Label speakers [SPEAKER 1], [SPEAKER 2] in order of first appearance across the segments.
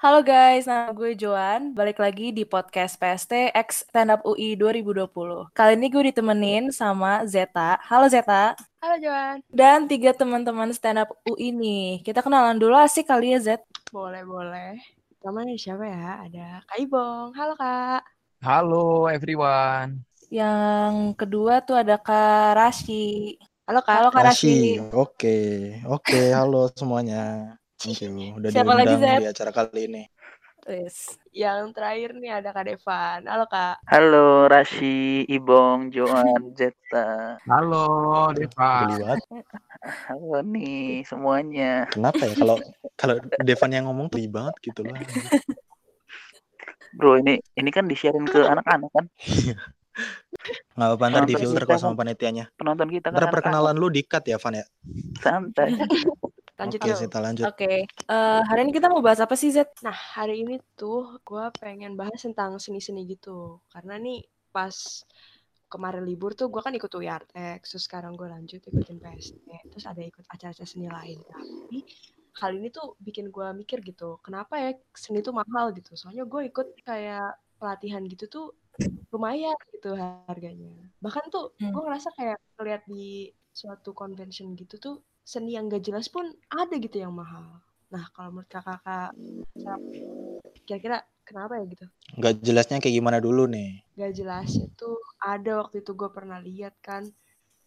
[SPEAKER 1] Halo guys, nama gue Joan. Balik lagi di podcast PST X Stand Up UI 2020. Kali ini gue ditemenin sama Zeta. Halo Zeta.
[SPEAKER 2] Halo Joan.
[SPEAKER 1] Dan tiga teman-teman stand up UI nih. Kita kenalan dulu asik kali ya Zet.
[SPEAKER 2] Boleh, boleh. Pertama nih siapa ya? Ada Kak Ibong. Halo Kak.
[SPEAKER 3] Halo everyone.
[SPEAKER 1] Yang kedua tuh ada Kak Rashi.
[SPEAKER 2] Halo Kak.
[SPEAKER 1] Halo Kak Rashi.
[SPEAKER 4] Oke, oke, halo semuanya. Thank you. Udah
[SPEAKER 1] Siapa lagi,
[SPEAKER 4] diundang
[SPEAKER 1] Zet?
[SPEAKER 4] di acara kali ini.
[SPEAKER 1] Yes.
[SPEAKER 2] Yang terakhir nih ada Kak Devan. Halo Kak.
[SPEAKER 5] Halo Rashi, Ibong, Joan, Zeta.
[SPEAKER 3] Halo Deva.
[SPEAKER 4] Geli banget.
[SPEAKER 5] Halo nih semuanya.
[SPEAKER 4] Kenapa ya kalau kalau Devan yang ngomong geli banget gitu loh.
[SPEAKER 5] Bro, ini ini kan di-sharein ke anak-anak kan?
[SPEAKER 4] Nggak apa-apa ntar di filter kok sama
[SPEAKER 5] kan-
[SPEAKER 4] panitianya.
[SPEAKER 5] Penonton kita kan
[SPEAKER 4] Ntar perkenalan lu dikat ya, Van ya.
[SPEAKER 5] santai.
[SPEAKER 2] Lanjut
[SPEAKER 4] Oke,
[SPEAKER 2] yuk.
[SPEAKER 4] kita lanjut.
[SPEAKER 1] Oke. Eh, hari ini kita mau bahas apa sih Zet?
[SPEAKER 2] Nah, hari ini tuh gue pengen bahas tentang seni-seni gitu. Karena nih pas kemarin libur tuh gue kan ikut UIARTEX. Terus sekarang gue lanjut ikutin PST. Terus ada ikut acara-acara seni lain. Tapi hal ini tuh bikin gue mikir gitu. Kenapa ya seni tuh mahal gitu. Soalnya gue ikut kayak pelatihan gitu tuh lumayan gitu harganya. Bahkan tuh
[SPEAKER 1] Hmm.
[SPEAKER 2] gue ngerasa kayak ngeliat di suatu convention gitu tuh seni yang gak jelas pun ada gitu yang mahal. Nah, kalau menurut kakak-kakak, kira-kira kenapa ya gitu?
[SPEAKER 4] Nggak jelasnya kayak gimana dulu nih.
[SPEAKER 2] Gak jelas itu ada waktu itu gue pernah lihat kan,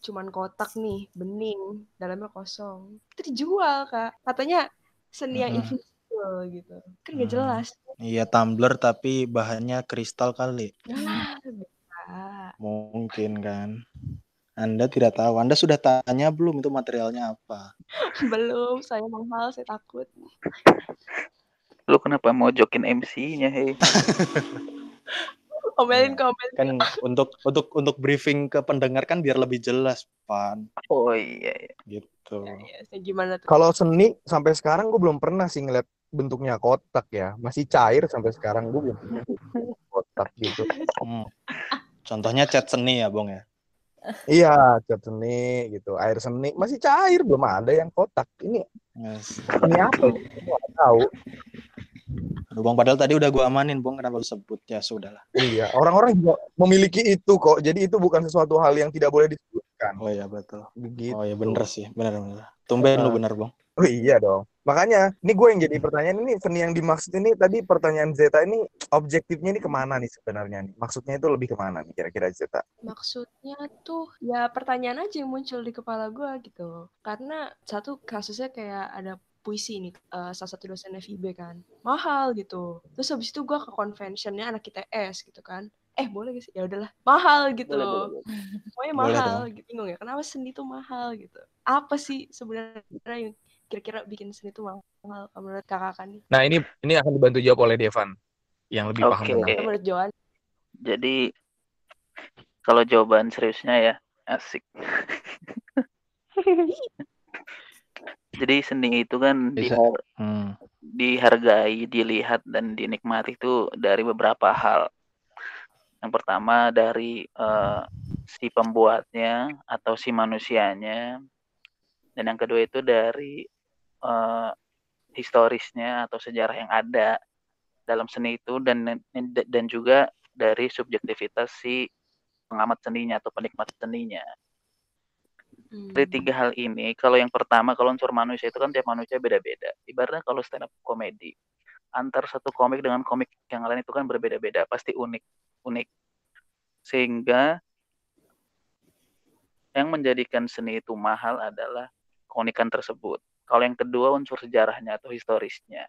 [SPEAKER 2] cuman kotak nih, bening, dalamnya kosong. Itu dijual kak, katanya seni yang invisible gitu. Kan gak
[SPEAKER 4] Hmm.
[SPEAKER 2] jelas.
[SPEAKER 4] Iya, tumbler tapi bahannya kristal kali.
[SPEAKER 2] Bisa.
[SPEAKER 4] Mungkin kan. Anda tidak tahu. Anda sudah tanya belum itu materialnya apa?
[SPEAKER 2] Belum, saya mahal, saya takut.
[SPEAKER 5] Lu kenapa mau jokin MC-nya, hei?
[SPEAKER 2] Omelin
[SPEAKER 4] Iya.
[SPEAKER 2] komen.
[SPEAKER 4] Kan untuk untuk untuk briefing ke pendengar kan biar lebih jelas, Van.
[SPEAKER 5] Oh iya, iya.
[SPEAKER 4] Gitu.
[SPEAKER 2] Ya, ya, saya gimana tuh?
[SPEAKER 3] Kalau seni sampai sekarang gue belum pernah sih ngeliat bentuknya kotak ya. Masih cair sampai sekarang gue belum pernah kotak gitu.
[SPEAKER 4] Hmm. Contohnya cat seni ya, Bong ya.
[SPEAKER 3] Iya, cat seni gitu, air seni masih cair, belum ada yang kotak. Ini
[SPEAKER 4] Yes.
[SPEAKER 3] ini apa? nggak tahu.
[SPEAKER 4] Aduh, Bang, padahal tadi udah gua amanin, Bang. Kenapa lu sebut? Ya, sudahlah.
[SPEAKER 3] Iya, orang-orang juga memiliki itu kok. Jadi itu bukan sesuatu hal yang tidak boleh disebutkan.
[SPEAKER 4] Oh iya, betul.
[SPEAKER 3] Begitu.
[SPEAKER 4] Oh iya, bener sih. Bener, bener. Tumben lu
[SPEAKER 3] Ah.
[SPEAKER 4] bener, Bang.
[SPEAKER 3] Oh iya dong. Makanya, ini gue yang jadi pertanyaan ini seni yang dimaksud ini tadi pertanyaan Zeta ini objektifnya ini ke mana nih sebenarnya nih? Maksudnya itu lebih ke mana nih kira-kira Zeta?
[SPEAKER 2] Maksudnya tuh ya pertanyaan aja yang muncul di kepala gue gitu. Karena satu kasusnya kayak ada puisi nih, eh, salah satu dosen FIB kan. Mahal gitu. Terus habis itu gue ke conventionnya anak ITS gitu kan. Eh boleh gak sih? Ya udahlah. Mahal gitu.
[SPEAKER 5] Boleh, boleh, boleh.
[SPEAKER 2] Pokoknya
[SPEAKER 4] Boleh
[SPEAKER 2] mahal. Gitu. Bingung ya. Kenapa seni tuh mahal gitu. Apa sih sebenarnya yang kira-kira bikin seni tuh mahal menurut kakak kan nih?
[SPEAKER 3] Nah, ini ini akan dibantu jawab oleh Devan yang lebih paham
[SPEAKER 5] Oke.
[SPEAKER 3] tentang.
[SPEAKER 2] Menurut Joan?
[SPEAKER 5] Jadi kalau jawaban seriusnya ya, asik. Jadi seni itu kan
[SPEAKER 4] Bisa.
[SPEAKER 5] dihar-
[SPEAKER 4] Hmm.
[SPEAKER 5] dihargai, dilihat dan dinikmati itu dari beberapa hal. Yang pertama dari eh, si pembuatnya atau si manusianya, dan yang kedua itu dari eh, historisnya atau sejarah yang ada dalam seni itu dan dan juga dari subjektivitas si pengamat seninya atau penikmat seninya. Dari
[SPEAKER 2] Hmm.
[SPEAKER 5] tiga hal ini, kalau yang pertama kalau unsur manusia itu kan tiap manusia beda-beda. Ibaratnya kalau stand up komedi, antar satu komik dengan komik yang lain itu kan berbeda-beda, pasti unik, unik. Sehingga yang menjadikan seni itu mahal adalah keunikan tersebut. Kalau yang kedua unsur sejarahnya atau historisnya.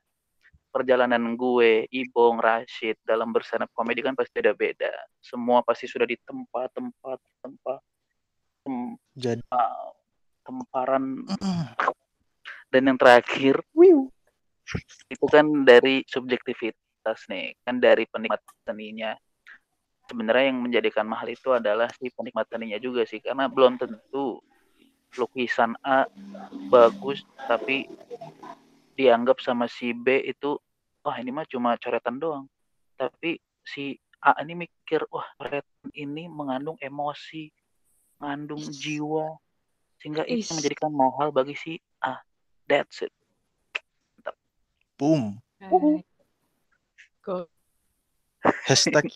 [SPEAKER 5] Perjalanan gue, Ibong, Rashid dalam berstand up komedi kan pasti beda-beda. Semua pasti sudah di tempat-tempat tempat tem-
[SPEAKER 4] Jadi
[SPEAKER 5] temparan dan yang terakhir wiu, itu kan dari subjektivitas nih kan dari penikmat seninya sebenarnya yang menjadikan mahal itu adalah si penikmat seninya juga sih karena belum tentu lukisan A bagus tapi dianggap sama si B itu wah ini mah cuma coretan doang. Tapi si A ini mikir wah coretan ini mengandung emosi mengandung jiwa sehingga itu menjadikan mahal bagi si A. That's it.
[SPEAKER 4] Boom.
[SPEAKER 2] Right. Kok
[SPEAKER 4] Hashtag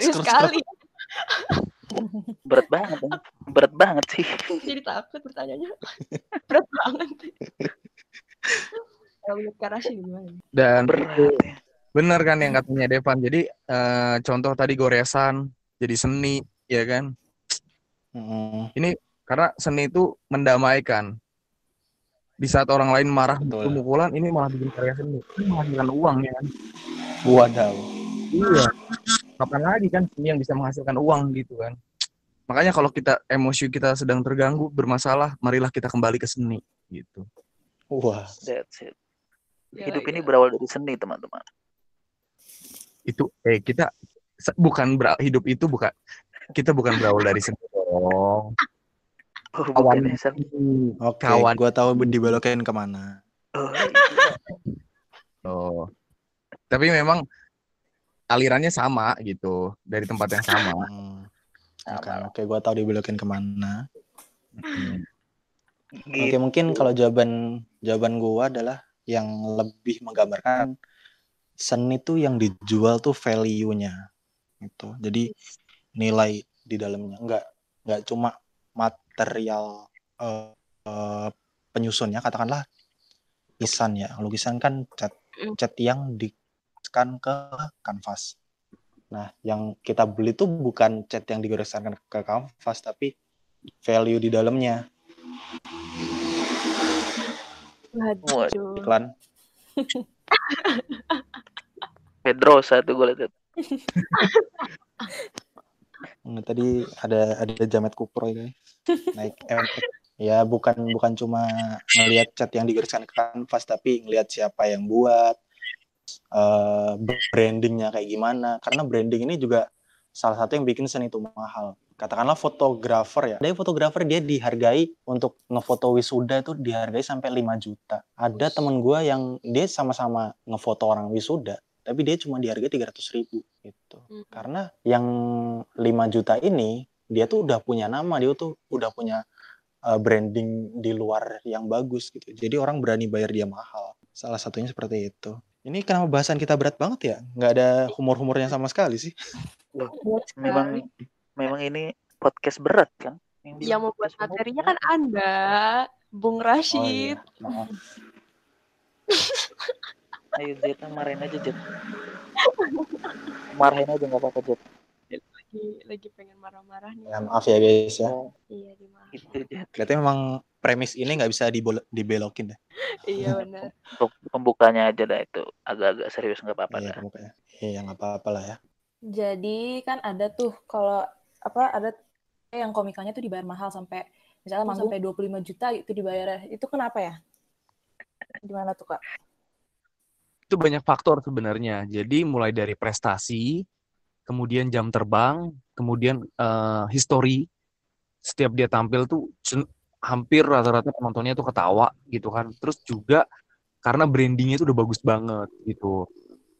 [SPEAKER 2] sekali.
[SPEAKER 5] Berat banget, Bang. berat banget sih.
[SPEAKER 2] Jadi takut bertanyanya. Berat banget. Kalau menurut Kak Rashid gimana?
[SPEAKER 3] Dan
[SPEAKER 5] Berat. ya.
[SPEAKER 3] bener kan yang katanya Devan. Jadi eh, contoh tadi goresan jadi seni, ya kan?
[SPEAKER 4] Mm,
[SPEAKER 3] Karena seni itu mendamaikan. Di saat orang lain marah
[SPEAKER 4] Betul.
[SPEAKER 3] mukulan, ini malah bikin karya seni. Ini menghasilkan uang ya kan?
[SPEAKER 4] Wadaw.
[SPEAKER 3] Iya. Kapan lagi kan seni yang bisa menghasilkan uang gitu kan? Makanya kalau kita emosi kita sedang terganggu, bermasalah, marilah kita kembali ke seni gitu.
[SPEAKER 4] Wah.
[SPEAKER 5] That's it.
[SPEAKER 2] Gila,
[SPEAKER 5] Hidup ini
[SPEAKER 2] gila.
[SPEAKER 5] berawal dari seni, teman-teman.
[SPEAKER 3] Itu eh kita bukan ber- hidup itu bukan kita bukan berawal dari seni dong.
[SPEAKER 5] Oh,
[SPEAKER 3] Kawan
[SPEAKER 5] ya?
[SPEAKER 4] Oke,
[SPEAKER 3] Kawan.
[SPEAKER 4] gua tahu dibelokin ke mana.
[SPEAKER 5] Oh,
[SPEAKER 3] Oh. Tapi memang alirannya sama gitu, dari tempat yang sama.
[SPEAKER 4] Hmm.
[SPEAKER 5] Sama.
[SPEAKER 4] Oke, oke, gua tahu dibelokin ke mana.
[SPEAKER 3] Hmm.
[SPEAKER 4] Oke,
[SPEAKER 5] gitu.
[SPEAKER 4] mungkin kalau jawaban jawaban gua adalah yang lebih menggambarkan seni itu yang dijual tuh value-nya. Gitu. Jadi nilai di dalamnya enggak enggak cuma material eh, eh, penyusunnya katakanlah lukisan ya. Lukisan kan cat
[SPEAKER 2] Mm.
[SPEAKER 4] cat yang digoreskan ke kanvas. Nah, yang kita beli tuh bukan cat yang digoreskan ke kanvas tapi value di dalamnya.
[SPEAKER 2] Waduh.
[SPEAKER 4] Iklan
[SPEAKER 5] Pedrosa tuh gue lihat.
[SPEAKER 4] Nah, tadi ada ada Jamet Kupro ini naik. Ya bukan bukan cuma ngelihat cat yang digariskan ke kanvas tapi ngelihat siapa yang buat eh brandingnya kayak gimana. Karena branding ini juga salah satu yang bikin seni itu mahal. Katakanlah fotografer ya. Ada fotografer dia dihargai untuk ngefoto wisuda itu dihargai sampai 5 juta. Ada temen gua yang dia sama-sama ngefoto orang wisuda tapi dia cuma dihargai 300 ribu gitu.
[SPEAKER 2] Mhm.
[SPEAKER 4] karena yang 5 juta ini dia tuh udah punya nama dia tuh udah punya uh, branding di luar yang bagus gitu. Jadi orang berani bayar dia mahal. Salah satunya seperti itu ini kenapa bahasan kita berat banget ya nggak ada humor-humornya sama sekali sih
[SPEAKER 5] Memang memang ini podcast berat kan?
[SPEAKER 2] Yang membuat
[SPEAKER 5] podcast umum.
[SPEAKER 2] materinya kan Anda, Bung
[SPEAKER 4] oh
[SPEAKER 2] Rashid.
[SPEAKER 4] iya maaf
[SPEAKER 5] Ayo Zeta marahin aja Jet. Marahin aja nggak apa-apa Jet.
[SPEAKER 2] Lagi lagi pengen marah-marah nih.
[SPEAKER 4] ya, maaf ya guys ya
[SPEAKER 5] Oh,
[SPEAKER 2] Iya dimaafin.
[SPEAKER 5] itu Jet.
[SPEAKER 4] kelihatannya memang premis ini nggak bisa dibelokin deh
[SPEAKER 2] Iya benar.
[SPEAKER 5] Untuk pembukanya aja dah itu agak-agak serius nggak apa-apa
[SPEAKER 4] iya
[SPEAKER 5] dah.
[SPEAKER 4] iya nggak apa-apa lah ya
[SPEAKER 1] Jadi kan ada tuh kalau apa ada yang komikanya tuh dibayar mahal sampai misalnya
[SPEAKER 2] Manggung.
[SPEAKER 1] sampai 25 juta itu dibayar. Itu kenapa ya? Gimana tuh, Kak?
[SPEAKER 3] Itu banyak faktor sebenarnya. Jadi mulai dari prestasi, kemudian jam terbang, kemudian eh, history. Setiap dia tampil tuh hampir rata-rata penontonnya tuh ketawa gitu kan. Terus juga karena brandingnya tuh udah bagus banget gitu.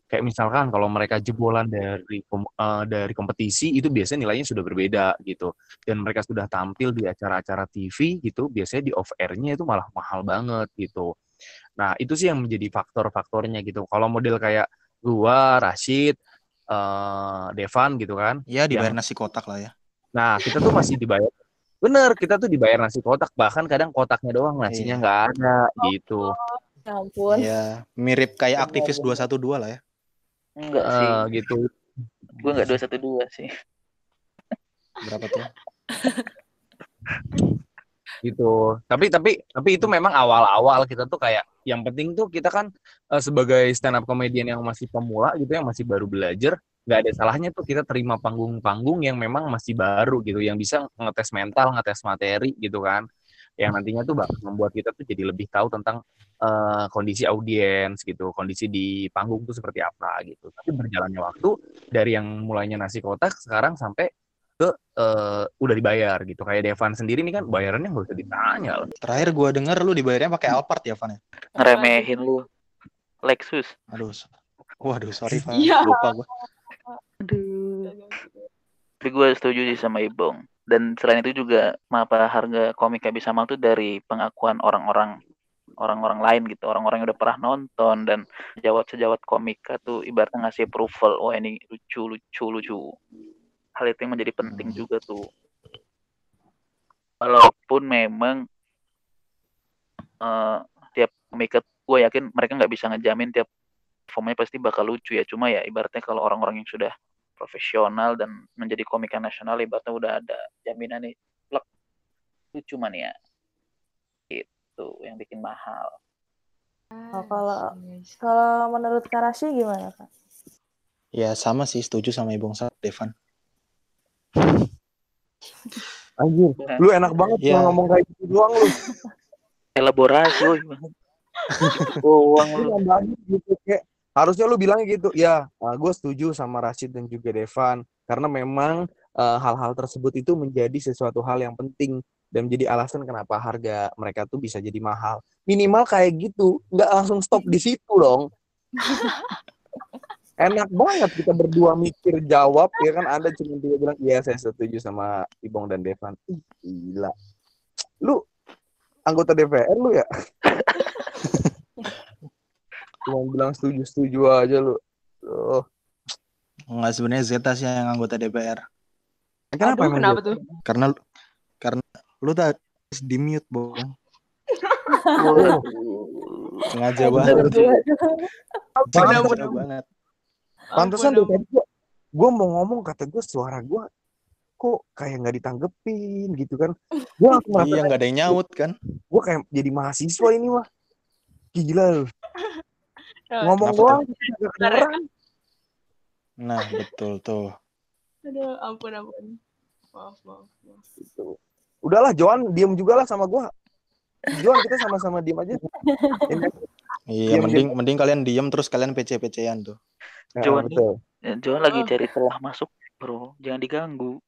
[SPEAKER 3] Kayak misalkan kalau mereka jebolan dari eh, dari kompetisi itu biasanya nilainya sudah berbeda gitu. Dan mereka sudah tampil di acara-acara TV gitu, biasanya di off air-nya itu malah mahal banget gitu. Nah, itu sih yang menjadi faktor-faktornya gitu. Kalau model kayak gua, Rashid, eh Devan gitu kan.
[SPEAKER 4] ya dibayar
[SPEAKER 3] Yang-
[SPEAKER 4] nasi kotak lah ya
[SPEAKER 3] Nah, kita tuh masih dibayar. Bener, kita tuh dibayar nasi kotak. Bahkan kadang kotaknya doang, nasinya
[SPEAKER 4] Iya.
[SPEAKER 3] nggak ada gitu.
[SPEAKER 1] Ya ampun.
[SPEAKER 4] ya mirip kayak aktivis 212 lah ya
[SPEAKER 5] Enggak sih.
[SPEAKER 3] Eh, gitu.
[SPEAKER 5] Gue nggak dua satu dua sih.
[SPEAKER 4] berapa tuh
[SPEAKER 3] gitu tapi tapi tapi itu memang awal-awal kita tuh kayak yang penting tuh kita kan eh, sebagai stand up comedian yang masih pemula gitu yang masih baru belajar nggak ada salahnya tuh kita terima panggung-panggung yang memang masih baru gitu yang bisa ngetes mental ngetes materi gitu kan yang nantinya tuh bakal membuat kita tuh jadi lebih tahu tentang eh, kondisi audiens gitu kondisi di panggung tuh seperti apa gitu tapi berjalannya waktu dari yang mulainya nasi kotak sekarang sampai ke eh, udah dibayar gitu kayak Devan sendiri nih kan bayarannya nggak usah ditanya loh.
[SPEAKER 4] terakhir gua denger lu dibayarnya pakai Alphard ya Van ya
[SPEAKER 5] Ngeremehin lu. Lexus.
[SPEAKER 4] aduh waduh sorry Van
[SPEAKER 2] Iya.
[SPEAKER 4] lupa gua
[SPEAKER 5] Aduh. Tapi gue setuju sih sama Ibong. Dan selain itu juga kenapa harga komiknya bisa mahal tuh dari pengakuan orang-orang orang-orang lain gitu orang-orang yang udah pernah nonton dan sejawat-sejawat komika tuh ibaratnya ngasih approval oh ini lucu lucu lucu hal itu yang menjadi penting
[SPEAKER 4] Hmm.
[SPEAKER 5] juga tuh walaupun memang eh tiap komika gue yakin mereka nggak bisa ngejamin tiap performanya pasti bakal lucu ya cuma ya ibaratnya kalau orang-orang yang sudah profesional dan menjadi komika nasional ibaratnya udah ada jaminan nih plek lucu mania itu yang bikin mahal
[SPEAKER 1] Oh, kalau-. Kalau menurut Karashi gimana kak?
[SPEAKER 4] Ya sama sih, setuju sama Ibung Sa- Devan.
[SPEAKER 3] Anjir, lu enak banget cuma ngomong kayak gitu doang lu.
[SPEAKER 5] elaborasi woy doang
[SPEAKER 3] Lu
[SPEAKER 5] lu
[SPEAKER 3] gitu kayak harusnya lu bilangnya gitu. Ya, gue setuju sama Rashid dan juga Devan karena memang eh, hal-hal tersebut itu menjadi sesuatu hal yang penting dan menjadi alasan kenapa harga mereka tuh bisa jadi mahal. Minimal kayak gitu, nggak langsung stop di situ dong. Enak banget kita berdua mikir jawab ya kan Anda cuma tiga bilang iya saya setuju sama Ibong dan Devan. Ih, gila. Lu anggota DPR lu ya? Cuma bilang setuju-setuju aja lu. Oh.
[SPEAKER 4] Enggak sebenarnya Zeta sih yang anggota DPR.
[SPEAKER 3] Kenapa
[SPEAKER 2] Aduh,
[SPEAKER 3] emang
[SPEAKER 2] kenapa tuh?
[SPEAKER 4] Karena karena lu tadi di mute, Bang.
[SPEAKER 3] Oh,
[SPEAKER 4] Sengaja banget. Sengaja banget.
[SPEAKER 3] Pantesan dari tadi gua, gua mau ngomong kata gua suara gua kok kayak nggak ditanggepin gitu kan. Merasa
[SPEAKER 4] Iya, nggak ada yang nyaut kan?
[SPEAKER 3] gua kayak jadi mahasiswa ini mah. Gila lu. Ngomong
[SPEAKER 4] Kenapa
[SPEAKER 3] doang nggak kedengeran.
[SPEAKER 4] Nah, betul tuh.
[SPEAKER 2] Aduh, ampun, ampun. Maaf, maaf, maaf.
[SPEAKER 3] Gitu. Udahlah Joan diem juga lah sama gua. Joan kita sama-sama diem aja.
[SPEAKER 4] Iya,
[SPEAKER 3] Diam,
[SPEAKER 4] mending mending kalian diem terus kalian PC-PC-an tuh.
[SPEAKER 3] nah,
[SPEAKER 5] Joan.
[SPEAKER 3] betul.
[SPEAKER 5] Joan lagi
[SPEAKER 2] Oh.
[SPEAKER 5] cari celah masuk bro jangan diganggu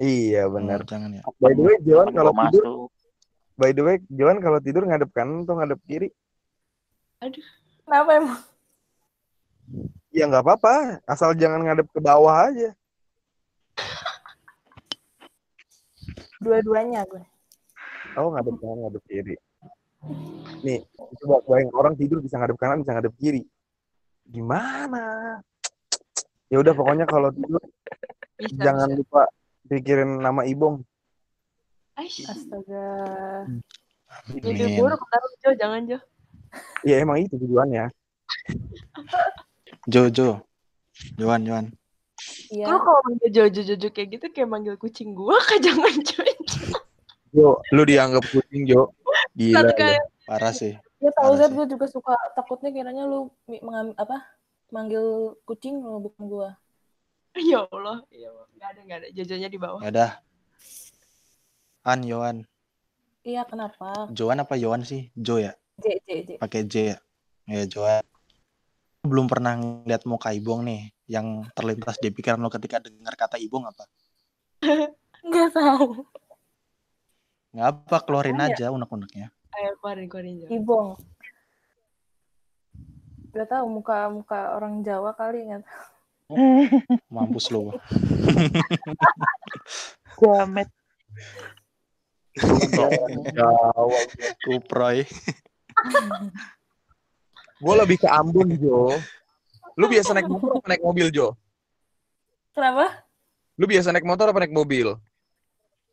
[SPEAKER 3] Iya benar.
[SPEAKER 4] Oh, jangan ya.
[SPEAKER 3] By the way, Joan kalau tidur,
[SPEAKER 5] masuk
[SPEAKER 3] by the way, Joan kalau tidur ngadep kanan atau ngadep kiri?
[SPEAKER 1] Kenapa emang?
[SPEAKER 3] Ya nggak apa-apa, asal jangan ngadep ke bawah aja.
[SPEAKER 1] Dua-duanya gue.
[SPEAKER 3] Oh ngadep kanan, ngadep kiri. Nih, coba bayangin orang tidur bisa ngadep kanan, bisa ngadep kiri. Gimana? Ya udah pokoknya kalau tidur
[SPEAKER 2] Bisa,
[SPEAKER 3] jangan
[SPEAKER 2] bisa.
[SPEAKER 3] lupa pikirin nama Ibong.
[SPEAKER 2] Aish.
[SPEAKER 1] Astaga.
[SPEAKER 2] Mimpi
[SPEAKER 4] Amin.
[SPEAKER 2] buruk ntar Jo, jangan Jo.
[SPEAKER 3] Ya emang itu tujuannya.
[SPEAKER 4] Jo, Jo. Joan, Joan.
[SPEAKER 1] Iya.
[SPEAKER 2] Lu kalau manggil Jojo Jojo kayak gitu kayak manggil kucing gua kah jangan Jo.
[SPEAKER 3] Jo, lu dianggap kucing Jo. Gila.
[SPEAKER 2] Satu
[SPEAKER 3] lu.
[SPEAKER 2] kali
[SPEAKER 1] Ya
[SPEAKER 4] Parah sih.
[SPEAKER 1] tahu
[SPEAKER 4] Parah
[SPEAKER 1] Zed
[SPEAKER 4] sih.
[SPEAKER 1] gue juga suka takutnya kiranya lu mi- mengam- apa manggil kucing lu bukan gua.
[SPEAKER 2] Ya Allah, ya Allah. Gak ada, gak ada. Jojonya di bawah.
[SPEAKER 4] Ya dah. An, Yohan.
[SPEAKER 1] Iya kenapa?
[SPEAKER 4] Joan apa Yohan sih? Jo ya?
[SPEAKER 1] J J J.
[SPEAKER 4] Pakai J ya? Ya, Joan. Belum pernah ngeliat muka Ibong nih. Yang terlintas di pikiran lo ketika dengar kata Ibong apa?
[SPEAKER 1] Enggak tahu.
[SPEAKER 4] Nggak apa, keluarin
[SPEAKER 1] Tanya.
[SPEAKER 4] aja unek-uneknya.
[SPEAKER 2] Ayo keluarin, keluarin Jo.
[SPEAKER 1] Ibong. Gak tahu muka muka orang Jawa kali kan.
[SPEAKER 4] Mampus lo.
[SPEAKER 5] jamet
[SPEAKER 3] Jawab.
[SPEAKER 4] Kuproy.
[SPEAKER 3] Gue lebih ke Ambon Jo. Lu biasa naik motor apa naik mobil Jo?
[SPEAKER 1] Kenapa?
[SPEAKER 3] Lu biasa naik motor apa naik mobil?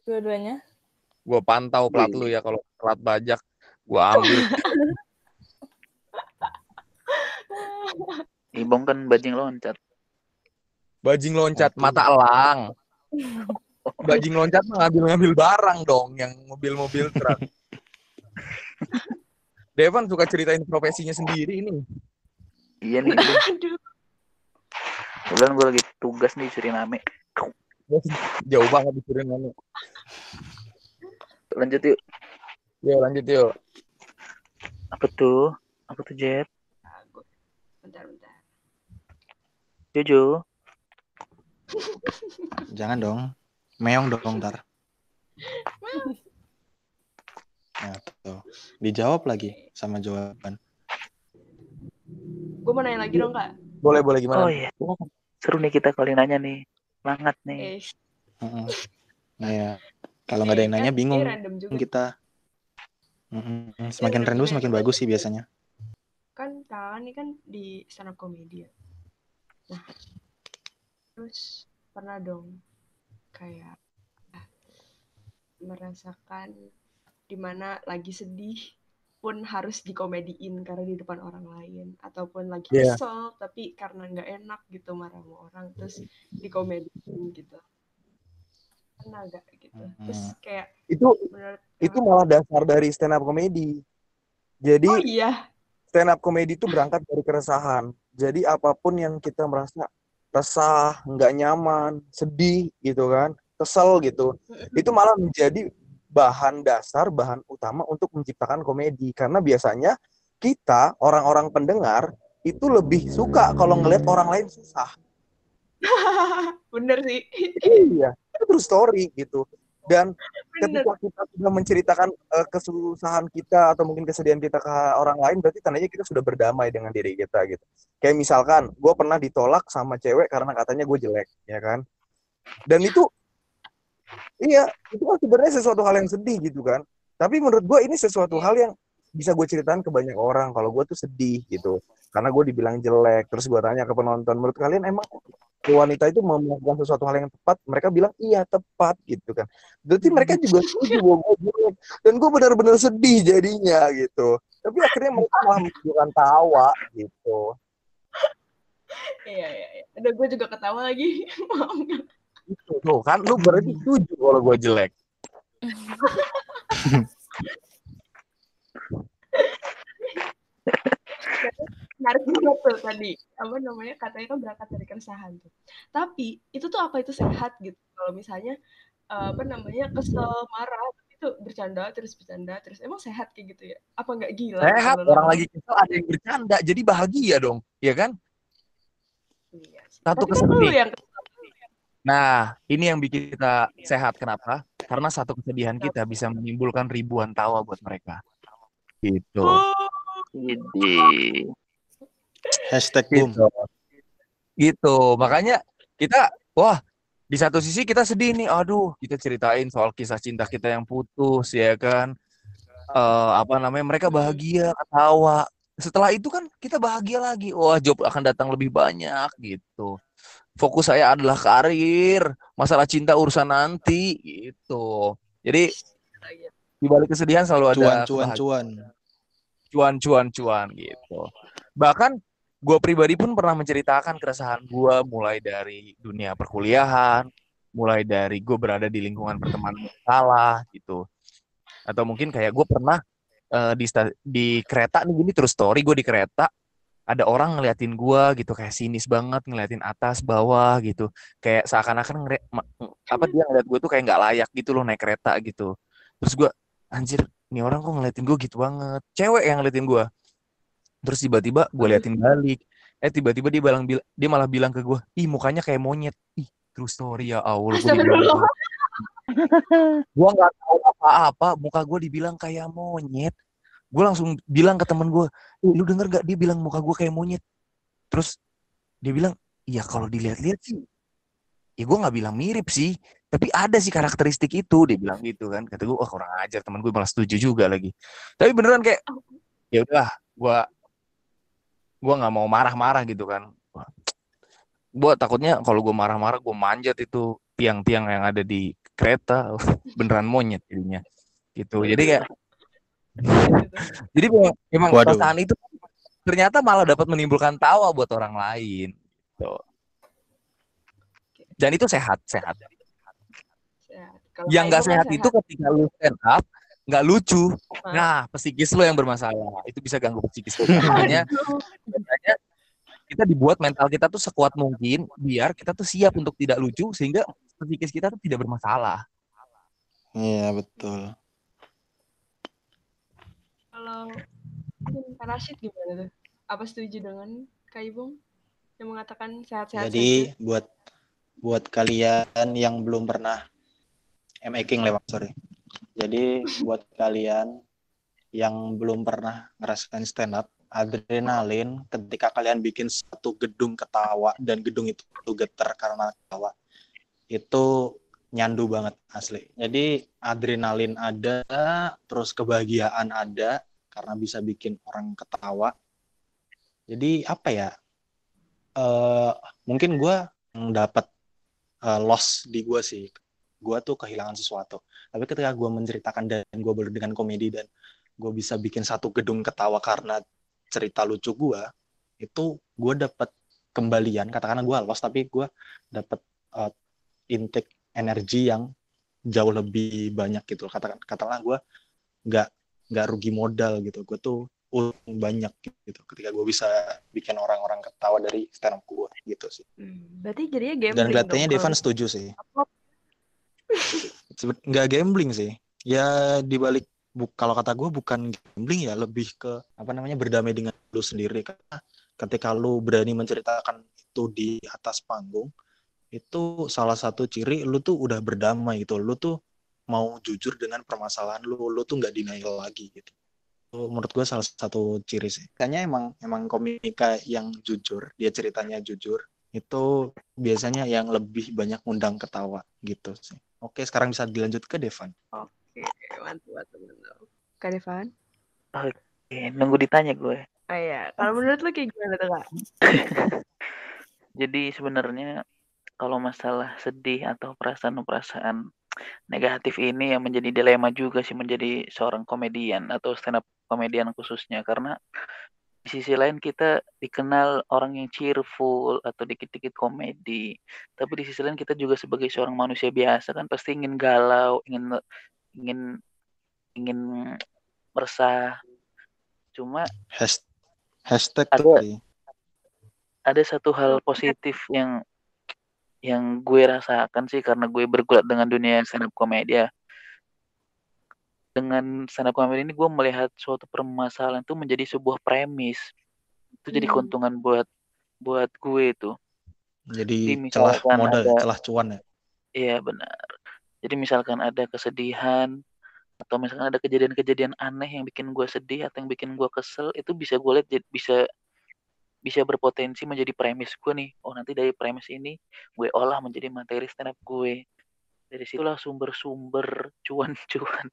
[SPEAKER 1] Dua-duanya.
[SPEAKER 3] Gue pantau plat lu ya kalau plat bajak gue ambil.
[SPEAKER 5] ibong kan bajing loncat
[SPEAKER 3] Bajing loncat mata elang. Bajing loncat mah ngambil-ngambil barang dong yang mobil-mobil truk. Devan suka ceritain profesinya sendiri ini.
[SPEAKER 5] iya nih
[SPEAKER 2] Aduh.
[SPEAKER 5] kebetulan gue lagi tugas nih di Suriname
[SPEAKER 3] Jauh banget di Suriname.
[SPEAKER 5] lanjut yuk
[SPEAKER 3] Yuk lanjut yuk.
[SPEAKER 5] apa tuh apa tuh Jet.
[SPEAKER 2] Bentar, bentar.
[SPEAKER 5] Jojo
[SPEAKER 4] Jangan dong. Meong dong ntar. Nah, tuh. Dijawab lagi sama jawaban.
[SPEAKER 2] Gue mau nanya lagi dong, Kak.
[SPEAKER 3] Boleh boleh gimana?
[SPEAKER 5] oh iya seru nih kita kali nanya nih semangat nih
[SPEAKER 2] Eh,
[SPEAKER 4] Heeh. Nah ya, kalau nggak ada yang nanya
[SPEAKER 2] kan
[SPEAKER 4] bingung
[SPEAKER 2] random
[SPEAKER 4] kita. Mm-mm. Semakin rendu semakin bagus sih biasanya.
[SPEAKER 2] kan kakak ini kan di stand up comedy ya. Nah, terus pernah dong kayak ah, merasakan di mana lagi sedih pun harus dikomediin karena di depan orang lain ataupun lagi
[SPEAKER 3] Iya.
[SPEAKER 2] kesel tapi karena nggak enak gitu marah sama orang terus dikomediin gitu pernah gak gitu terus kayak
[SPEAKER 3] Itu
[SPEAKER 2] menurut
[SPEAKER 3] itu malah dasar dari stand up comedy. Jadi
[SPEAKER 2] oh iya
[SPEAKER 3] stand up comedy itu berangkat dari keresahan. Jadi apa pun yang kita merasa resah, nggak nyaman, sedih gitu kan, kesel gitu, itu malah menjadi bahan dasar, bahan utama untuk menciptakan komedi. Karena biasanya kita orang-orang pendengar itu lebih suka kalau ngelihat orang lain susah.
[SPEAKER 2] bener sih
[SPEAKER 3] Iya, itu true story gitu. Dan
[SPEAKER 2] bener
[SPEAKER 3] ketika kita sudah menceritakan eh, kesusahan kita atau mungkin kesedihan kita ke orang lain, berarti tandanya kita sudah berdamai dengan diri kita gitu. Kayak misalkan, gue pernah ditolak sama cewek karena katanya gue jelek, ya kan? Dan itu, iya, itu kan sebenarnya sesuatu hal yang sedih gitu kan. Tapi menurut gue ini sesuatu hal yang bisa gue ceritain ke banyak orang kalau gue tuh sedih gitu. Karena gue dibilang jelek, terus gue tanya ke penonton, menurut kalian emang wanita itu mau melakukan sesuatu hal yang tepat, mereka bilang iya tepat gitu kan. Berarti mereka juga setuju bahwa gue jelek. Dan gue benar-benar sedih jadinya gitu. Tapi akhirnya mereka malah menunjukkan tawa gitu.
[SPEAKER 2] iya iya iya udah gue juga ketawa lagi
[SPEAKER 3] Gitu. Tuh kan, lu berarti setuju kalau gue jelek.
[SPEAKER 2] menarik banget tuh tadi. Apa namanya katanya kan berangkat dari keresahan tuh. Tapi itu tuh apa? Itu sehat gitu. Kalau misalnya eh, apa namanya kesel marah itu bercanda terus bercanda terus emang sehat kayak gitu ya? Apa nggak gila?
[SPEAKER 3] Sehat,
[SPEAKER 2] kalau
[SPEAKER 3] orang
[SPEAKER 2] lama-
[SPEAKER 3] lagi kesel ada yang bercanda, jadi bahagia dong, ya kan?
[SPEAKER 2] Iya.
[SPEAKER 3] Satu
[SPEAKER 2] tapi kan
[SPEAKER 3] kesel nih.
[SPEAKER 2] yang
[SPEAKER 3] Nah, ini yang bikin kita sehat. Kenapa? Karena satu kesedihan kita bisa menimbulkan ribuan tawa buat mereka. Gitu.
[SPEAKER 5] Jadi
[SPEAKER 4] Hashtag boom.
[SPEAKER 3] Gitu. Gitu. Makanya kita, wah, di satu sisi kita sedih nih. Aduh, kita ceritain soal kisah cinta kita yang putus, ya kan? Eh, apa namanya? Mereka bahagia, ketawa. Setelah itu kan kita bahagia lagi. Wah, job akan datang lebih banyak gitu. Fokus saya adalah karir, masalah cinta urusan nanti gitu. Jadi di balik kesedihan selalu ada
[SPEAKER 4] Cuan, cuan,
[SPEAKER 3] kebahagiaan
[SPEAKER 4] cuan.
[SPEAKER 3] cuan cuan cuan gitu bahkan gue pribadi pun pernah menceritakan keresahan gue mulai dari dunia perkuliahan mulai dari gue berada di lingkungan pertemanan yang salah gitu atau mungkin kayak gue pernah eh, di di kereta nih gini terus story gue di kereta ada orang ngeliatin gue gitu kayak sinis banget ngeliatin atas bawah gitu. Kayak seakan-akan apa dia ngeliat gue tuh kayak nggak layak gitu loh naik kereta gitu. Terus gue anjir ini orang kok ngeliatin gue gitu banget. Cewek yang ngeliatin gue terus tiba-tiba gue liatin balik. Eh tiba-tiba dia bilang bil- dia malah bilang ke gue ih mukanya kayak monyet. Ih true story ya Allah
[SPEAKER 2] Astagfirullah.
[SPEAKER 3] gue nggak tahu apa-apa muka gue dibilang kayak monyet gue langsung bilang ke temen gue "Eh, lu denger gak dia bilang muka gue kayak monyet. Terus dia bilang iya kalau dilihat-lihat sih ya gue nggak bilang mirip sih tapi ada sih karakteristik itu. Dia bilang gitu kan. Kata gue wah kurang ajar temen gue malah setuju juga lagi. Tapi beneran kayak ya udah gue gue nggak mau marah-marah gitu kan. Gue takutnya kalau gue marah-marah gue manjat itu tiang-tiang yang ada di kereta. Beneran monyet jadinya. Gitu. Jadi kayak jadi memang, perasaan itu ternyata malah dapat menimbulkan tawa buat orang lain gitu. dan itu sehat sehat
[SPEAKER 2] Sehat. Kalau
[SPEAKER 3] yang nggak
[SPEAKER 2] kan
[SPEAKER 3] sehat itu ketika lu stand up nggak lucu
[SPEAKER 2] Hah?
[SPEAKER 3] nah psikis lu yang bermasalah itu bisa ganggu psikis lu makanya biasanya kita dibuat mental kita tuh sekuat mungkin biar kita tuh siap untuk tidak lucu sehingga psikis kita tuh tidak bermasalah
[SPEAKER 4] Iya, betul.
[SPEAKER 2] Kalau Rashid gimana tuh? Apa setuju dengan Kak Ibung yang mengatakan sehat-sehat
[SPEAKER 4] Jadi
[SPEAKER 2] saja?
[SPEAKER 4] buat buat kalian yang belum pernah M King lewat sorry. Jadi buat kalian yang belum pernah ngerasain stand up, adrenalin ketika kalian bikin satu gedung ketawa dan gedung itu getar karena ketawa. Itu nyandu banget asli. Jadi adrenalin ada, terus kebahagiaan ada karena bisa bikin orang ketawa. Jadi apa ya? Uh, mungkin gue dapat uh, loss di gue sih. Gue tuh kehilangan sesuatu. Tapi ketika gue menceritakan dan gue baru dengan komedi dan gue bisa bikin satu gedung ketawa karena cerita lucu gue, itu gue dapat kembalian. Katakanlah gue loss, tapi gue dapat uh, intake energi yang jauh lebih banyak gitu katakan katakanlah gue nggak nggak rugi modal gitu. Gue tuh untung banyak gitu ketika gue bisa bikin orang-orang ketawa dari stand up gue gitu sih.
[SPEAKER 2] Hmm, berarti jadinya gambling
[SPEAKER 4] dan kelihatannya Devan setuju sih. nggak gambling sih. Ya dibalik bu, kalau kata gue bukan gambling ya lebih ke apa namanya berdamai dengan lu sendiri. Karena ketika lu berani menceritakan itu di atas panggung itu salah satu ciri lu tuh udah berdamai gitu. Lu tuh mau jujur dengan permasalahan lu lu tuh nggak denial lagi gitu. Menurut gue salah satu ciri sih. Kayaknya emang emang komika yang jujur dia ceritanya jujur itu biasanya yang lebih banyak undang ketawa gitu sih. Oke sekarang bisa dilanjut ke Devan.
[SPEAKER 2] Oke mantap mantap mantap. Kak Devan?
[SPEAKER 5] Oke nunggu ditanya gue.
[SPEAKER 2] Oh iya kalau menurut lu kayak gimana tuh kak?
[SPEAKER 5] Jadi sebenarnya kalau masalah sedih atau perasaan-perasaan negatif ini yang menjadi dilema juga sih menjadi seorang komedian atau stand up komedian khususnya. Karena di sisi lain kita dikenal orang yang cheerful atau dikit-dikit komedi. Tapi di sisi lain kita juga sebagai seorang manusia biasa kan pasti ingin galau ingin ingin ingin meresah. Cuma
[SPEAKER 4] hashtag
[SPEAKER 5] ada, ada satu hal positif yang yang gue rasakan sih karena gue bergulat dengan dunia stand up komedi ya. Dengan stand up komedi ini gue melihat suatu permasalahan itu menjadi sebuah premis. Itu jadi hmm. keuntungan buat buat gue itu.
[SPEAKER 4] Jadi, jadi celah modal, ada, celah cuan ya.
[SPEAKER 5] Iya benar. Jadi misalkan ada kesedihan atau misalkan ada kejadian-kejadian aneh yang bikin gue sedih atau yang bikin gue kesel itu bisa gue lihat bisa bisa berpotensi menjadi premis gue nih. Oh nanti dari premis ini gue olah menjadi materi stand up gue. Dari situlah sumber-sumber cuan-cuan.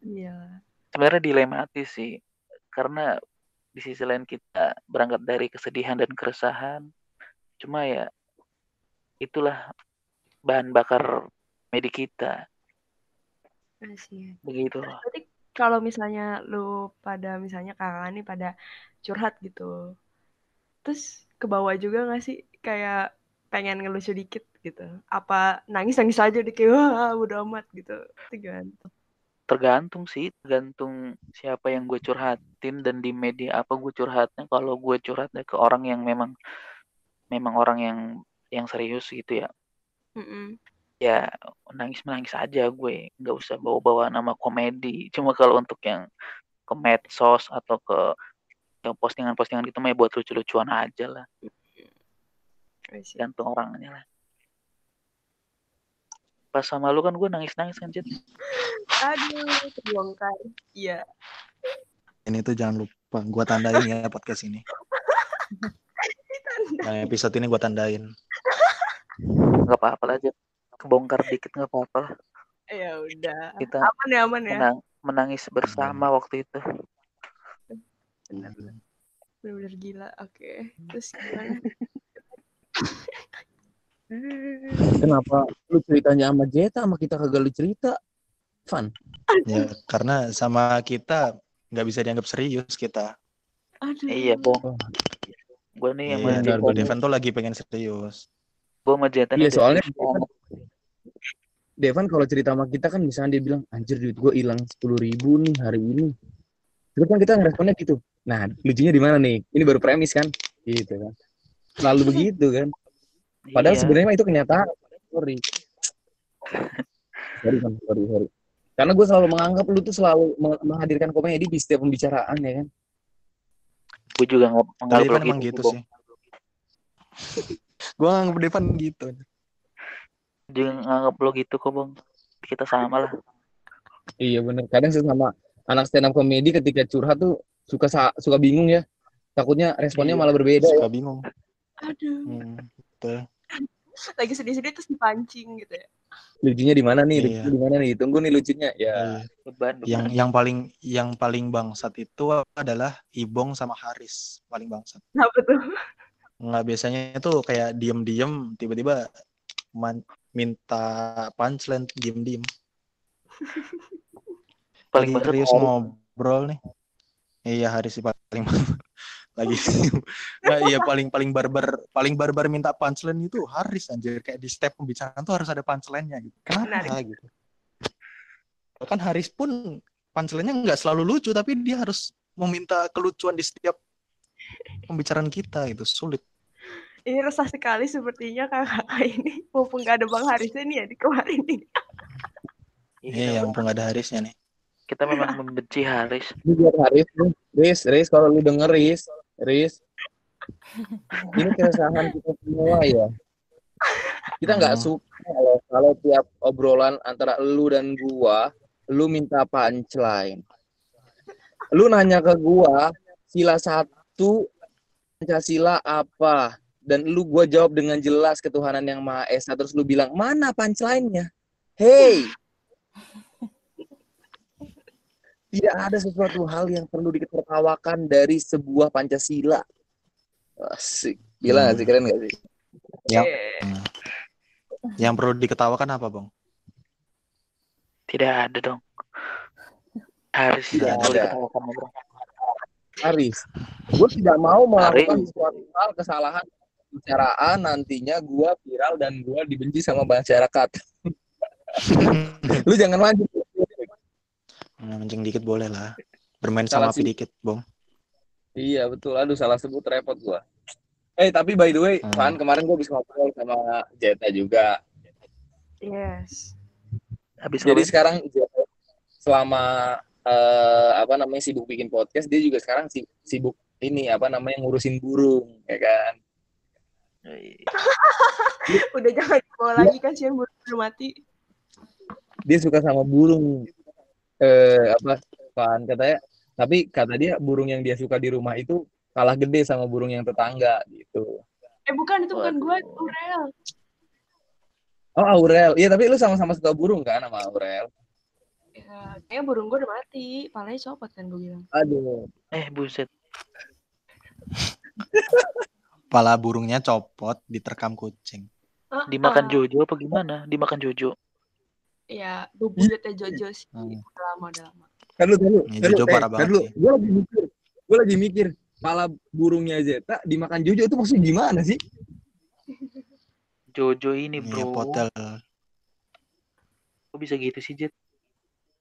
[SPEAKER 2] Iya.
[SPEAKER 5] Sebenarnya dilematis sih. Karena di sisi lain kita berangkat dari kesedihan dan keresahan. Cuma ya itulah bahan bakar medik kita. Begitu.
[SPEAKER 2] Berarti kalau misalnya lu pada misalnya kakak nih pada curhat gitu terus ke bawah juga gak sih? Kayak pengen ngelucu dikit gitu. Apa nangis nangis aja di kayak wah udah amat gitu. Tergantung
[SPEAKER 5] tergantung sih tergantung siapa yang gue curhatin dan di media apa gue curhatnya. Kalau gue curhatnya ke orang yang memang memang orang yang yang serius gitu ya.
[SPEAKER 2] Mm -mm.
[SPEAKER 5] Ya nangis menangis aja gue. Nggak usah bawa-bawa nama komedi. Cuma kalau untuk yang ke medsos atau ke yang postingan-postingan gitu mah ya buat lucu-lucuan aja lah. Gantung orangnya lah. Pas sama lu kan gue nangis-nangis kan Cid
[SPEAKER 2] aduh terbongkar iya.
[SPEAKER 4] Ini tuh jangan lupa gue tandain ya podcast ini. Yang episode ini gue tandain.
[SPEAKER 5] Nggak apa-apa lah aja kebongkar dikit nggak apa-apa lah.
[SPEAKER 2] Ya udah.
[SPEAKER 5] Kita
[SPEAKER 2] aman ya aman ya.
[SPEAKER 5] menang, menangis bersama hmm. waktu itu.
[SPEAKER 2] Benar-benar benar-benar gila oke. Okay. terus gimana?
[SPEAKER 3] Kenapa lu ceritanya sama Jeta? Sama kita kagak lu cerita Van?
[SPEAKER 4] Ya karena sama kita nggak bisa dianggap serius kita.
[SPEAKER 2] Aduh.
[SPEAKER 5] iya bohong gue nih yang
[SPEAKER 4] gue Devan tuh lagi pengen serius.
[SPEAKER 5] Gue sama Jeta
[SPEAKER 3] iya soalnya Devan kalau cerita sama kita kan misalnya dia bilang anjir duit gue hilang sepuluh ribu nih hari ini terus kan kita ngeresponnya gitu Nah, lucunya di mana nih? Ini baru premis kan? Gitu kan. Selalu begitu kan. Padahal iya. sebenarnya itu kenyataan. Sorry. sorry, kan? sorry, sorry. Karena gue selalu menganggap lu tuh selalu menghadirkan komedi di setiap pembicaraan ya kan.
[SPEAKER 5] Gue juga
[SPEAKER 4] nggak emang gitu, gitu sih. gue nganggap Devan gitu.
[SPEAKER 5] Juga nganggap lo gitu kok bang. Kita sama lah.
[SPEAKER 3] Iya bener. Kadang sama anak stand up komedi ketika curhat tuh suka suka bingung ya takutnya responnya iya, malah berbeda
[SPEAKER 4] suka
[SPEAKER 3] ya.
[SPEAKER 4] bingung
[SPEAKER 2] aduh hmm, betul. lagi sedih-sedih terus dipancing gitu ya
[SPEAKER 3] lucunya di mana nih
[SPEAKER 4] Iya.
[SPEAKER 3] lucunya di mana nih tunggu nih lucunya ya
[SPEAKER 4] Iya.
[SPEAKER 5] Beban,
[SPEAKER 4] Yang
[SPEAKER 5] beban.
[SPEAKER 4] yang paling yang paling bangsat itu adalah Ibong sama Haris paling bangsat.
[SPEAKER 2] Kenapa tuh?
[SPEAKER 4] Nggak biasanya itu kayak diem-diem tiba-tiba man- minta punchline diem-diem.
[SPEAKER 5] paling
[SPEAKER 4] Lagi
[SPEAKER 5] banget
[SPEAKER 4] serius ngobrol nih. Iya Haris sih paling lagi nggak iya paling paling barbar paling barbar minta punchline itu Haris anjir kayak di step pembicaraan tuh harus ada punchline-nya gitu. Kenapa gitu? Bahkan Haris pun punchline-nya nggak selalu lucu tapi dia harus meminta kelucuan di setiap pembicaraan kita gitu sulit.
[SPEAKER 2] Ini resah sekali sepertinya kakak ini. Mumpung gak ada Bang Harisnya nih ya di kemarin nih.
[SPEAKER 4] Iya, yang nggak ada Harisnya nih.
[SPEAKER 5] Kita memang membenci Haris.
[SPEAKER 3] ini buat Haris nih Riz Riz kalau lu denger Riz Riz ini keresahan kita semua ya kita nggak
[SPEAKER 4] Hmm.
[SPEAKER 3] suka kalau kalau tiap obrolan antara lu dan gua lu minta punchline lu nanya ke gua sila satu Pancasila apa dan lu gua jawab dengan jelas ketuhanan yang maha esa. Terus lu bilang mana punchline-nya? Hey. Tidak ada sesuatu hal yang perlu ditertawakan dari sebuah Pancasila. Asik. Gila nggak sih? Keren nggak sih?
[SPEAKER 4] Yang
[SPEAKER 2] Eh,
[SPEAKER 4] yang perlu diketawakan apa, Bang?
[SPEAKER 5] Tidak ada dong. Haris
[SPEAKER 3] Tidak ada. Aris gue tidak mau melakukan
[SPEAKER 5] Aris.
[SPEAKER 3] suatu hal kesalahan pembicaraan nantinya gua viral dan gua dibenci sama masyarakat lu jangan lanjut
[SPEAKER 4] Hmm, Mancing dikit boleh lah. Bermain
[SPEAKER 3] Salah
[SPEAKER 4] sama api dikit, Bang.
[SPEAKER 3] Iya betul, aduh salah sebut repot gua. Eh tapi by the way,
[SPEAKER 4] Hmm.
[SPEAKER 3] Van kemarin gua habis ngobrol sama Jeta juga.
[SPEAKER 2] yes.
[SPEAKER 5] Habis
[SPEAKER 3] Jadi
[SPEAKER 5] ngapain?
[SPEAKER 3] sekarang Jeta selama eh, apa namanya sibuk bikin podcast, dia juga sekarang si- sibuk ini apa namanya ngurusin burung, ya kan?
[SPEAKER 2] Udah jangan dibawa lagi kasihan burung mati.
[SPEAKER 3] Dia suka sama burung. Eh apa? Van katanya. Tapi kata dia burung yang dia suka di rumah itu kalah gede sama burung yang tetangga gitu.
[SPEAKER 2] Eh bukan itu bukan gue. Aurel.
[SPEAKER 3] Oh Aurel, iya tapi lu sama-sama suka burung kan sama Aurel?
[SPEAKER 2] Ya, kayaknya burung gue udah mati. Palanya copot kan gue bilang.
[SPEAKER 3] Aduh.
[SPEAKER 5] Eh, buset.
[SPEAKER 4] Kepala burungnya copot, diterkam kucing.
[SPEAKER 2] Ah,
[SPEAKER 5] Dimakan. Jojo apa gimana? Dimakan Jojo.
[SPEAKER 2] Iya, bubuyutnya Jojo sih.
[SPEAKER 4] Hmm.
[SPEAKER 2] Udah lama, udah lama.
[SPEAKER 3] Kan lu, kan lu,
[SPEAKER 4] Ya,
[SPEAKER 3] kan
[SPEAKER 4] Jojo
[SPEAKER 3] eh,
[SPEAKER 4] parah
[SPEAKER 3] kan
[SPEAKER 4] banget
[SPEAKER 3] lu. Gue lagi mikir, gue lagi mikir, kepala burungnya Zeta dimakan Jojo itu maksudnya gimana sih?
[SPEAKER 5] Jojo ini,
[SPEAKER 4] Iya,
[SPEAKER 5] bro.
[SPEAKER 4] potel.
[SPEAKER 5] Kok bisa gitu sih, Jet?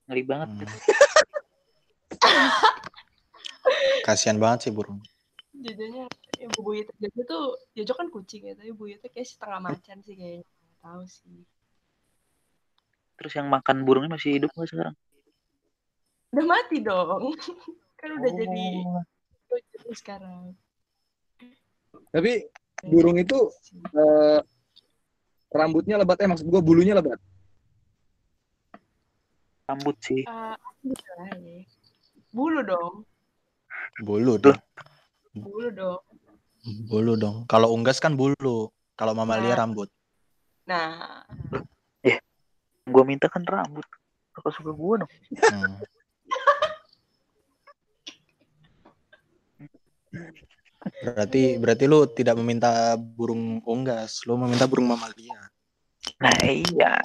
[SPEAKER 5] Ngeri banget.
[SPEAKER 4] Hmm.
[SPEAKER 5] Jet.
[SPEAKER 4] Kasihan banget sih burung.
[SPEAKER 2] Jojonya, ya bubuyutnya Jojo tuh, Jojo kan kucing ya, tapi bubuyutnya kayak setengah macan sih kayaknya. Nggak tahu sih.
[SPEAKER 5] Terus yang makan burungnya masih hidup nggak sekarang?
[SPEAKER 2] Udah mati dong. kan udah jadi
[SPEAKER 5] Oh.
[SPEAKER 2] Jojo sekarang.
[SPEAKER 3] Tapi burung itu eh, rambutnya lebat, eh maksud gue bulunya lebat.
[SPEAKER 5] Rambut sih.
[SPEAKER 2] Ah, gitu ya. Bulu dong,
[SPEAKER 4] Bulu dong.
[SPEAKER 2] bulu dong.
[SPEAKER 4] Bulu dong. Kalau unggas kan bulu. Kalau mamalia
[SPEAKER 2] Nah.
[SPEAKER 4] rambut.
[SPEAKER 2] Nah,
[SPEAKER 5] Gue minta kan rambut. Kakak suka gue dong.
[SPEAKER 4] Hmm. Berarti berarti lu tidak meminta burung unggas, lu meminta burung mamalia.
[SPEAKER 5] Nah iya.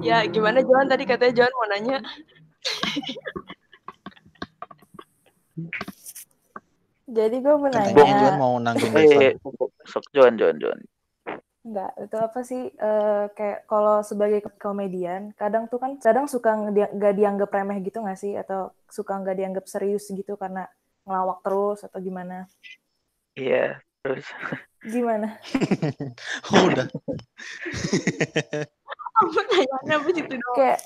[SPEAKER 2] ya gimana Johan tadi katanya Johan mau nanya.
[SPEAKER 1] Jadi gue mau nanya,
[SPEAKER 4] Juan mau nanggung
[SPEAKER 5] Eh, sok Joan, Joan, Joan.
[SPEAKER 1] enggak, itu apa sih, eh, kayak kalau sebagai komedian, kadang tuh kan, kadang suka nggak dianggap remeh gitu nggak sih? Atau suka nggak dianggap serius gitu karena ngelawak terus atau gimana?
[SPEAKER 5] Iya. Terus
[SPEAKER 1] Gimana?
[SPEAKER 4] Oh, udah.
[SPEAKER 2] Pertanyaannya dong?
[SPEAKER 1] Kayak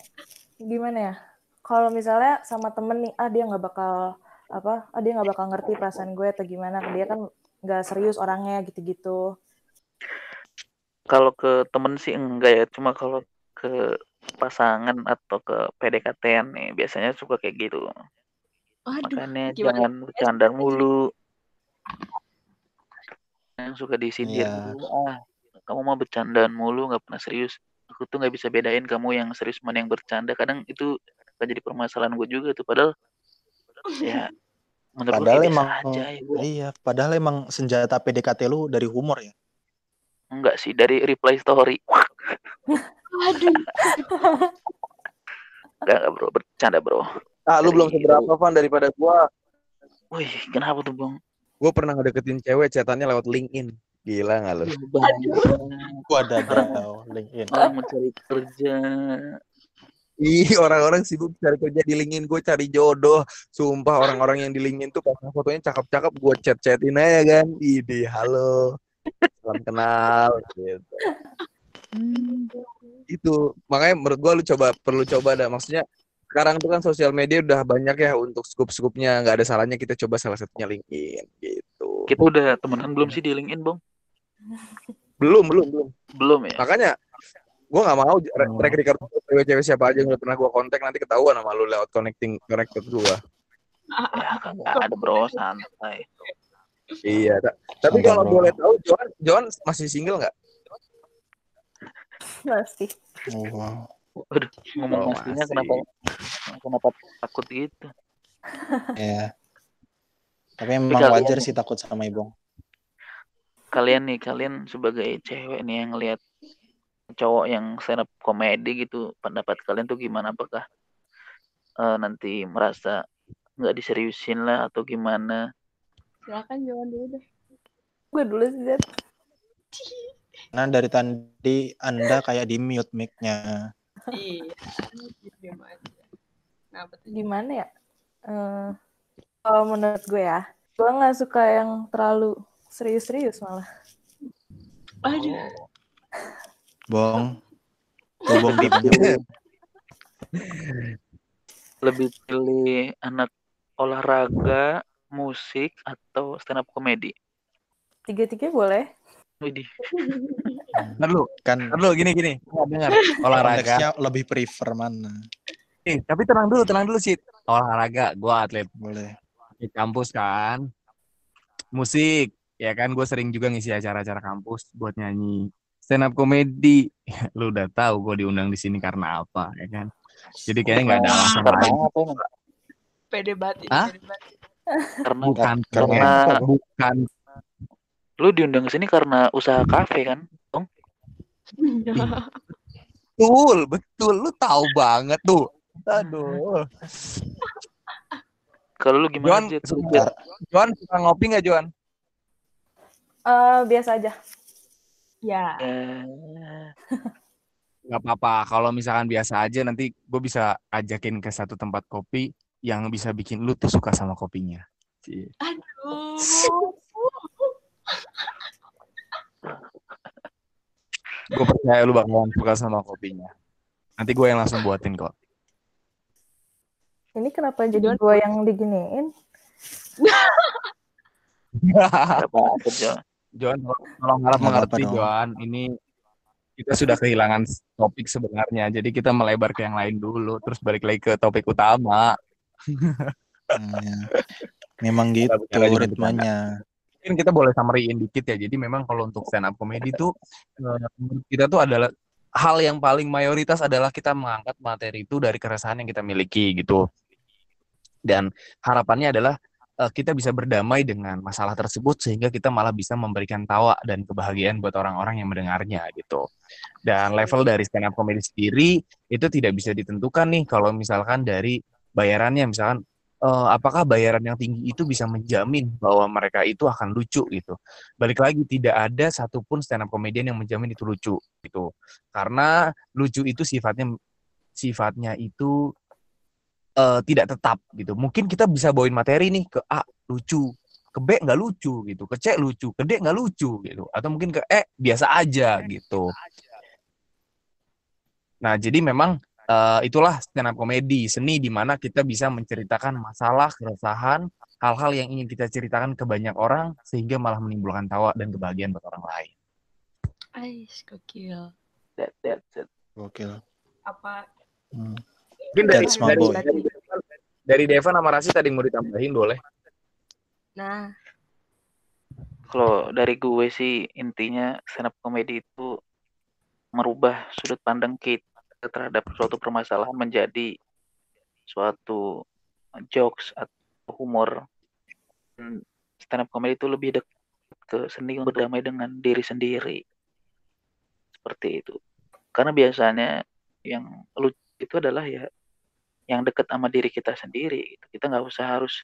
[SPEAKER 1] gimana ya? Kalau misalnya sama temen nih, ah dia nggak bakal apa? Ah dia nggak bakal ngerti perasaan gue atau gimana? Dia kan nggak serius orangnya gitu-gitu.
[SPEAKER 5] kalau ke temen sih enggak ya. Cuma kalau ke pasangan atau ke PDKT nih biasanya suka kayak gitu.
[SPEAKER 2] Waduh,
[SPEAKER 5] Makanya
[SPEAKER 2] gimana?
[SPEAKER 5] jangan bercanda mulu. Yang suka disindir mulu. Ah, kamu mau bercandaan mulu nggak pernah serius. aku tuh nggak bisa bedain kamu yang serius mana yang bercanda kadang itu akan jadi permasalahan gue juga tuh padahal ya menurut
[SPEAKER 4] Padahal emang
[SPEAKER 5] aja ya, Bu.
[SPEAKER 4] iya, padahal emang senjata PDKT lu dari humor ya.
[SPEAKER 5] enggak sih dari reply story
[SPEAKER 2] Aduh.
[SPEAKER 5] enggak, enggak bro bercanda bro
[SPEAKER 3] Ah, lu
[SPEAKER 5] Dari-
[SPEAKER 3] belum seberapa Van daripada gua.
[SPEAKER 5] wih kenapa tuh bang
[SPEAKER 3] Gua pernah ngedeketin cewek chatannya lewat LinkedIn. Gila nggak lu?
[SPEAKER 4] Gua ada ada LinkedIn.
[SPEAKER 5] orang mencari kerja
[SPEAKER 3] Ih, orang-orang sibuk cari kerja di LinkedIn, gue cari jodoh. Sumpah orang-orang yang di LinkedIn tuh pasang fotonya cakep-cakep, gue chat-chatin aja kan. Ide, halo. Salam kenal gitu. Itu makanya menurut gua lu coba perlu coba dah. Maksudnya sekarang tuh kan sosial media udah banyak ya untuk scoop-scoopnya. nggak ada salahnya kita coba salah satunya LinkedIn gitu.
[SPEAKER 5] kita udah temenan belum sih di LinkedIn bang
[SPEAKER 3] Belum, belum, belum.
[SPEAKER 5] belum ya
[SPEAKER 3] Makanya gua nggak mau track record cewek-cewek siapa aja yang udah pernah gua kontak nanti ketahuan sama lu lewat connecting connected gua.
[SPEAKER 5] ya kagak ada bro santai
[SPEAKER 3] Iya, ta- tapi kalau boleh tahu Joan, Joan masih single nggak?
[SPEAKER 1] Masih.
[SPEAKER 4] Oh, wow.
[SPEAKER 5] Waduh, ngomong
[SPEAKER 3] Oh,
[SPEAKER 5] pastinya kenapa kenapa takut gitu
[SPEAKER 4] Ya. Tapi emang
[SPEAKER 5] kalian-
[SPEAKER 4] wajar sih takut sama Ibong.
[SPEAKER 5] kalian nih kalian sebagai cewek nih yang lihat cowok yang stand up komedi gitu pendapat kalian tuh gimana apakah eh, nanti merasa nggak diseriusin lah atau gimana
[SPEAKER 2] Silakan jawaban dulu deh.
[SPEAKER 1] Gue dulu sih, Zed.
[SPEAKER 4] Nah dari tadi Anda kayak di mute mic-nya.
[SPEAKER 2] Iya. Tuh?
[SPEAKER 1] Gimana ya? Eh, kalau menurut gue ya, gue nggak suka yang terlalu serius-serius malah.
[SPEAKER 2] Aduh.
[SPEAKER 4] Bong. Bong
[SPEAKER 5] lebih pilih anak olahraga musik atau stand up komedi
[SPEAKER 1] Tiga-tiga boleh.
[SPEAKER 5] Widih.
[SPEAKER 3] Ntar lu,
[SPEAKER 4] Kan
[SPEAKER 3] ntar lu gini gini, dengar olahraga.
[SPEAKER 4] lebih prefer mana?
[SPEAKER 3] Eh, tapi tenang dulu, tenang dulu sih. Olahraga, gua atlet
[SPEAKER 4] Boleh.
[SPEAKER 3] di kampus kan. Musik, ya kan gue sering juga ngisi acara-acara kampus buat nyanyi. Stand up comedy, lu udah tahu gue diundang di sini karena apa, ya kan? Jadi kayaknya nggak ada alasan
[SPEAKER 5] karena
[SPEAKER 3] lain.
[SPEAKER 2] Pede banget
[SPEAKER 3] Hah?
[SPEAKER 2] banget.
[SPEAKER 5] karena
[SPEAKER 3] Bukan,
[SPEAKER 5] karena
[SPEAKER 3] bukan.
[SPEAKER 5] lu diundang ke sini karena usaha kafe kan
[SPEAKER 3] Betul, betul. Lu tahu banget tuh. Aduh.
[SPEAKER 5] kalau lu gimana
[SPEAKER 3] Joan,
[SPEAKER 5] Jet?
[SPEAKER 3] suka, Joan suka ngopi nggak Joan?
[SPEAKER 1] Eh, biasa aja.
[SPEAKER 2] Ya.
[SPEAKER 5] Eh,
[SPEAKER 3] Nggak apa-apa. Kalau misalkan biasa aja, nanti gue bisa ajakin ke satu tempat kopi yang bisa bikin lu tuh suka sama kopinya.
[SPEAKER 2] Aduh.
[SPEAKER 3] Gue percaya lu bakalan suka sama kopinya. Nanti gue yang langsung buatin kok.
[SPEAKER 1] Ini kenapa jadi gue yang diginiin?
[SPEAKER 5] Joan
[SPEAKER 3] Joan, tolong harap mengerti. Joan. Ini kita sudah kehilangan topik sebenarnya. Jadi kita melebar ke yang lain dulu, terus balik lagi ke topik utama.
[SPEAKER 4] Hmm, ya. Memang gitu ritmenya.
[SPEAKER 3] Mungkin kita boleh summary-in dikit ya. Jadi memang kalau untuk stand up comedy tuh eh, menurut kita tuh adalah hal yang paling mayoritas adalah kita mengangkat materi itu dari keresahan yang kita miliki gitu. Dan harapannya adalah eh, kita bisa berdamai dengan masalah tersebut sehingga kita malah bisa memberikan tawa dan kebahagiaan buat orang-orang yang mendengarnya gitu. Dan level dari stand up comedy sendiri itu tidak bisa ditentukan nih kalau misalkan dari bayarannya misalkan eh, apakah bayaran yang tinggi itu bisa menjamin bahwa mereka itu akan lucu gitu. Balik lagi tidak ada satupun stand up comedian yang menjamin itu lucu gitu. Karena lucu itu sifatnya sifatnya itu eh, tidak tetap gitu. Mungkin kita bisa bawain materi nih ke A lucu, ke B nggak lucu gitu, ke C lucu, ke D nggak lucu gitu, atau mungkin ke E biasa aja gitu. Nah jadi memang eh, itulah stand up comedy, seni di mana kita bisa menceritakan masalah, keresahan, hal-hal yang ingin kita ceritakan ke banyak orang sehingga malah menimbulkan tawa dan kebahagiaan buat orang lain.
[SPEAKER 2] Ais, gokil.
[SPEAKER 5] that, that, that.
[SPEAKER 4] Gokil.
[SPEAKER 2] Apa
[SPEAKER 4] Hmm.
[SPEAKER 3] Mungkin dari,
[SPEAKER 4] That's
[SPEAKER 3] dari,
[SPEAKER 4] boy.
[SPEAKER 3] dari, dari Devan sama Rasi tadi mau ditambahin boleh.
[SPEAKER 2] Nah,
[SPEAKER 5] kalau dari gue sih intinya stand up comedy itu merubah sudut pandang kita terhadap suatu permasalahan menjadi suatu jokes atau humor. Stand up comedy itu lebih dekat ke seni yang berdamai dengan diri sendiri. Seperti itu. Karena biasanya yang lucu itu adalah ya yang dekat sama diri kita sendiri. Gitu. Kita nggak usah harus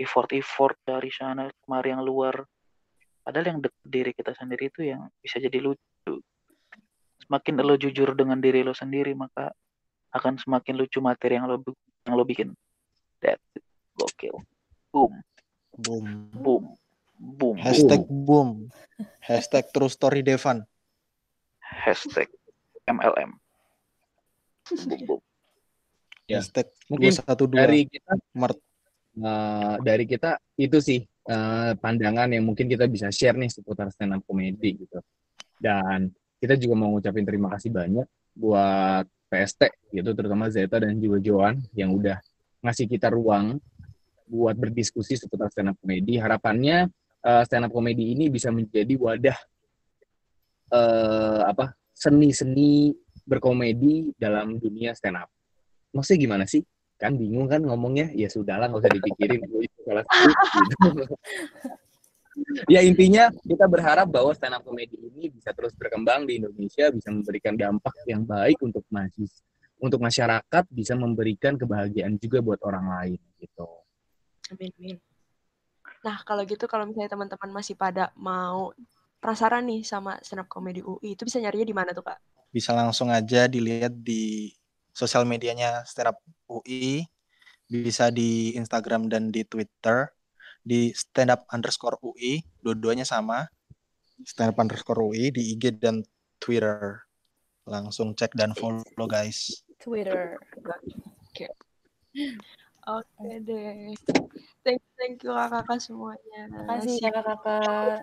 [SPEAKER 5] effort-effort dari sana kemari yang luar. Padahal yang dekat diri kita sendiri itu yang bisa jadi lucu. Semakin lo jujur dengan diri lo sendiri, maka akan semakin lucu materi yang lo yang lo bikin. That gokil. Boom.
[SPEAKER 4] Boom.
[SPEAKER 5] Boom. Boom.
[SPEAKER 4] Hashtag boom. Hashtag true story Devan.
[SPEAKER 5] Hashtag MLM. Boom, boom.
[SPEAKER 3] Ya.
[SPEAKER 4] Hashtag
[SPEAKER 3] Mungkin
[SPEAKER 4] 212
[SPEAKER 3] dari kita
[SPEAKER 4] Maret.
[SPEAKER 3] eh, dari kita itu sih eh, pandangan yang mungkin kita bisa share nih seputar stand up comedy gitu. Dan kita juga mau ngucapin terima kasih banyak buat PST gitu terutama Zeta dan juga Joan yang udah ngasih kita ruang buat berdiskusi seputar stand up comedy. Harapannya eh, stand up comedy ini bisa menjadi wadah eh apa seni-seni berkomedi dalam dunia stand up. Maksudnya gimana sih? Kan bingung kan ngomongnya? Ya sudahlah nggak usah dipikirin. Gua itu salah satu, gitu. ya intinya kita berharap bahwa stand up comedy ini bisa terus berkembang di Indonesia, bisa memberikan dampak yang baik untuk mahasiswa, untuk masyarakat, bisa memberikan kebahagiaan juga buat orang lain gitu.
[SPEAKER 2] Amin, amin. Nah, kalau gitu kalau misalnya teman-teman masih pada mau penasaran nih sama stand up comedy UI, itu bisa nyarinya di mana tuh, Kak?
[SPEAKER 4] Bisa langsung aja dilihat di sosial medianya Stand Up UI. Bisa di Instagram dan di Twitter. Di stand up underscore UI. Dua-duanya sama. Stand up underscore UI di IG dan Twitter. Langsung cek dan follow guys.
[SPEAKER 1] Twitter.
[SPEAKER 2] Oke deh. Thank, thank you kakak-kakak semuanya.
[SPEAKER 1] Makasih
[SPEAKER 2] See you
[SPEAKER 1] kakak-kakak.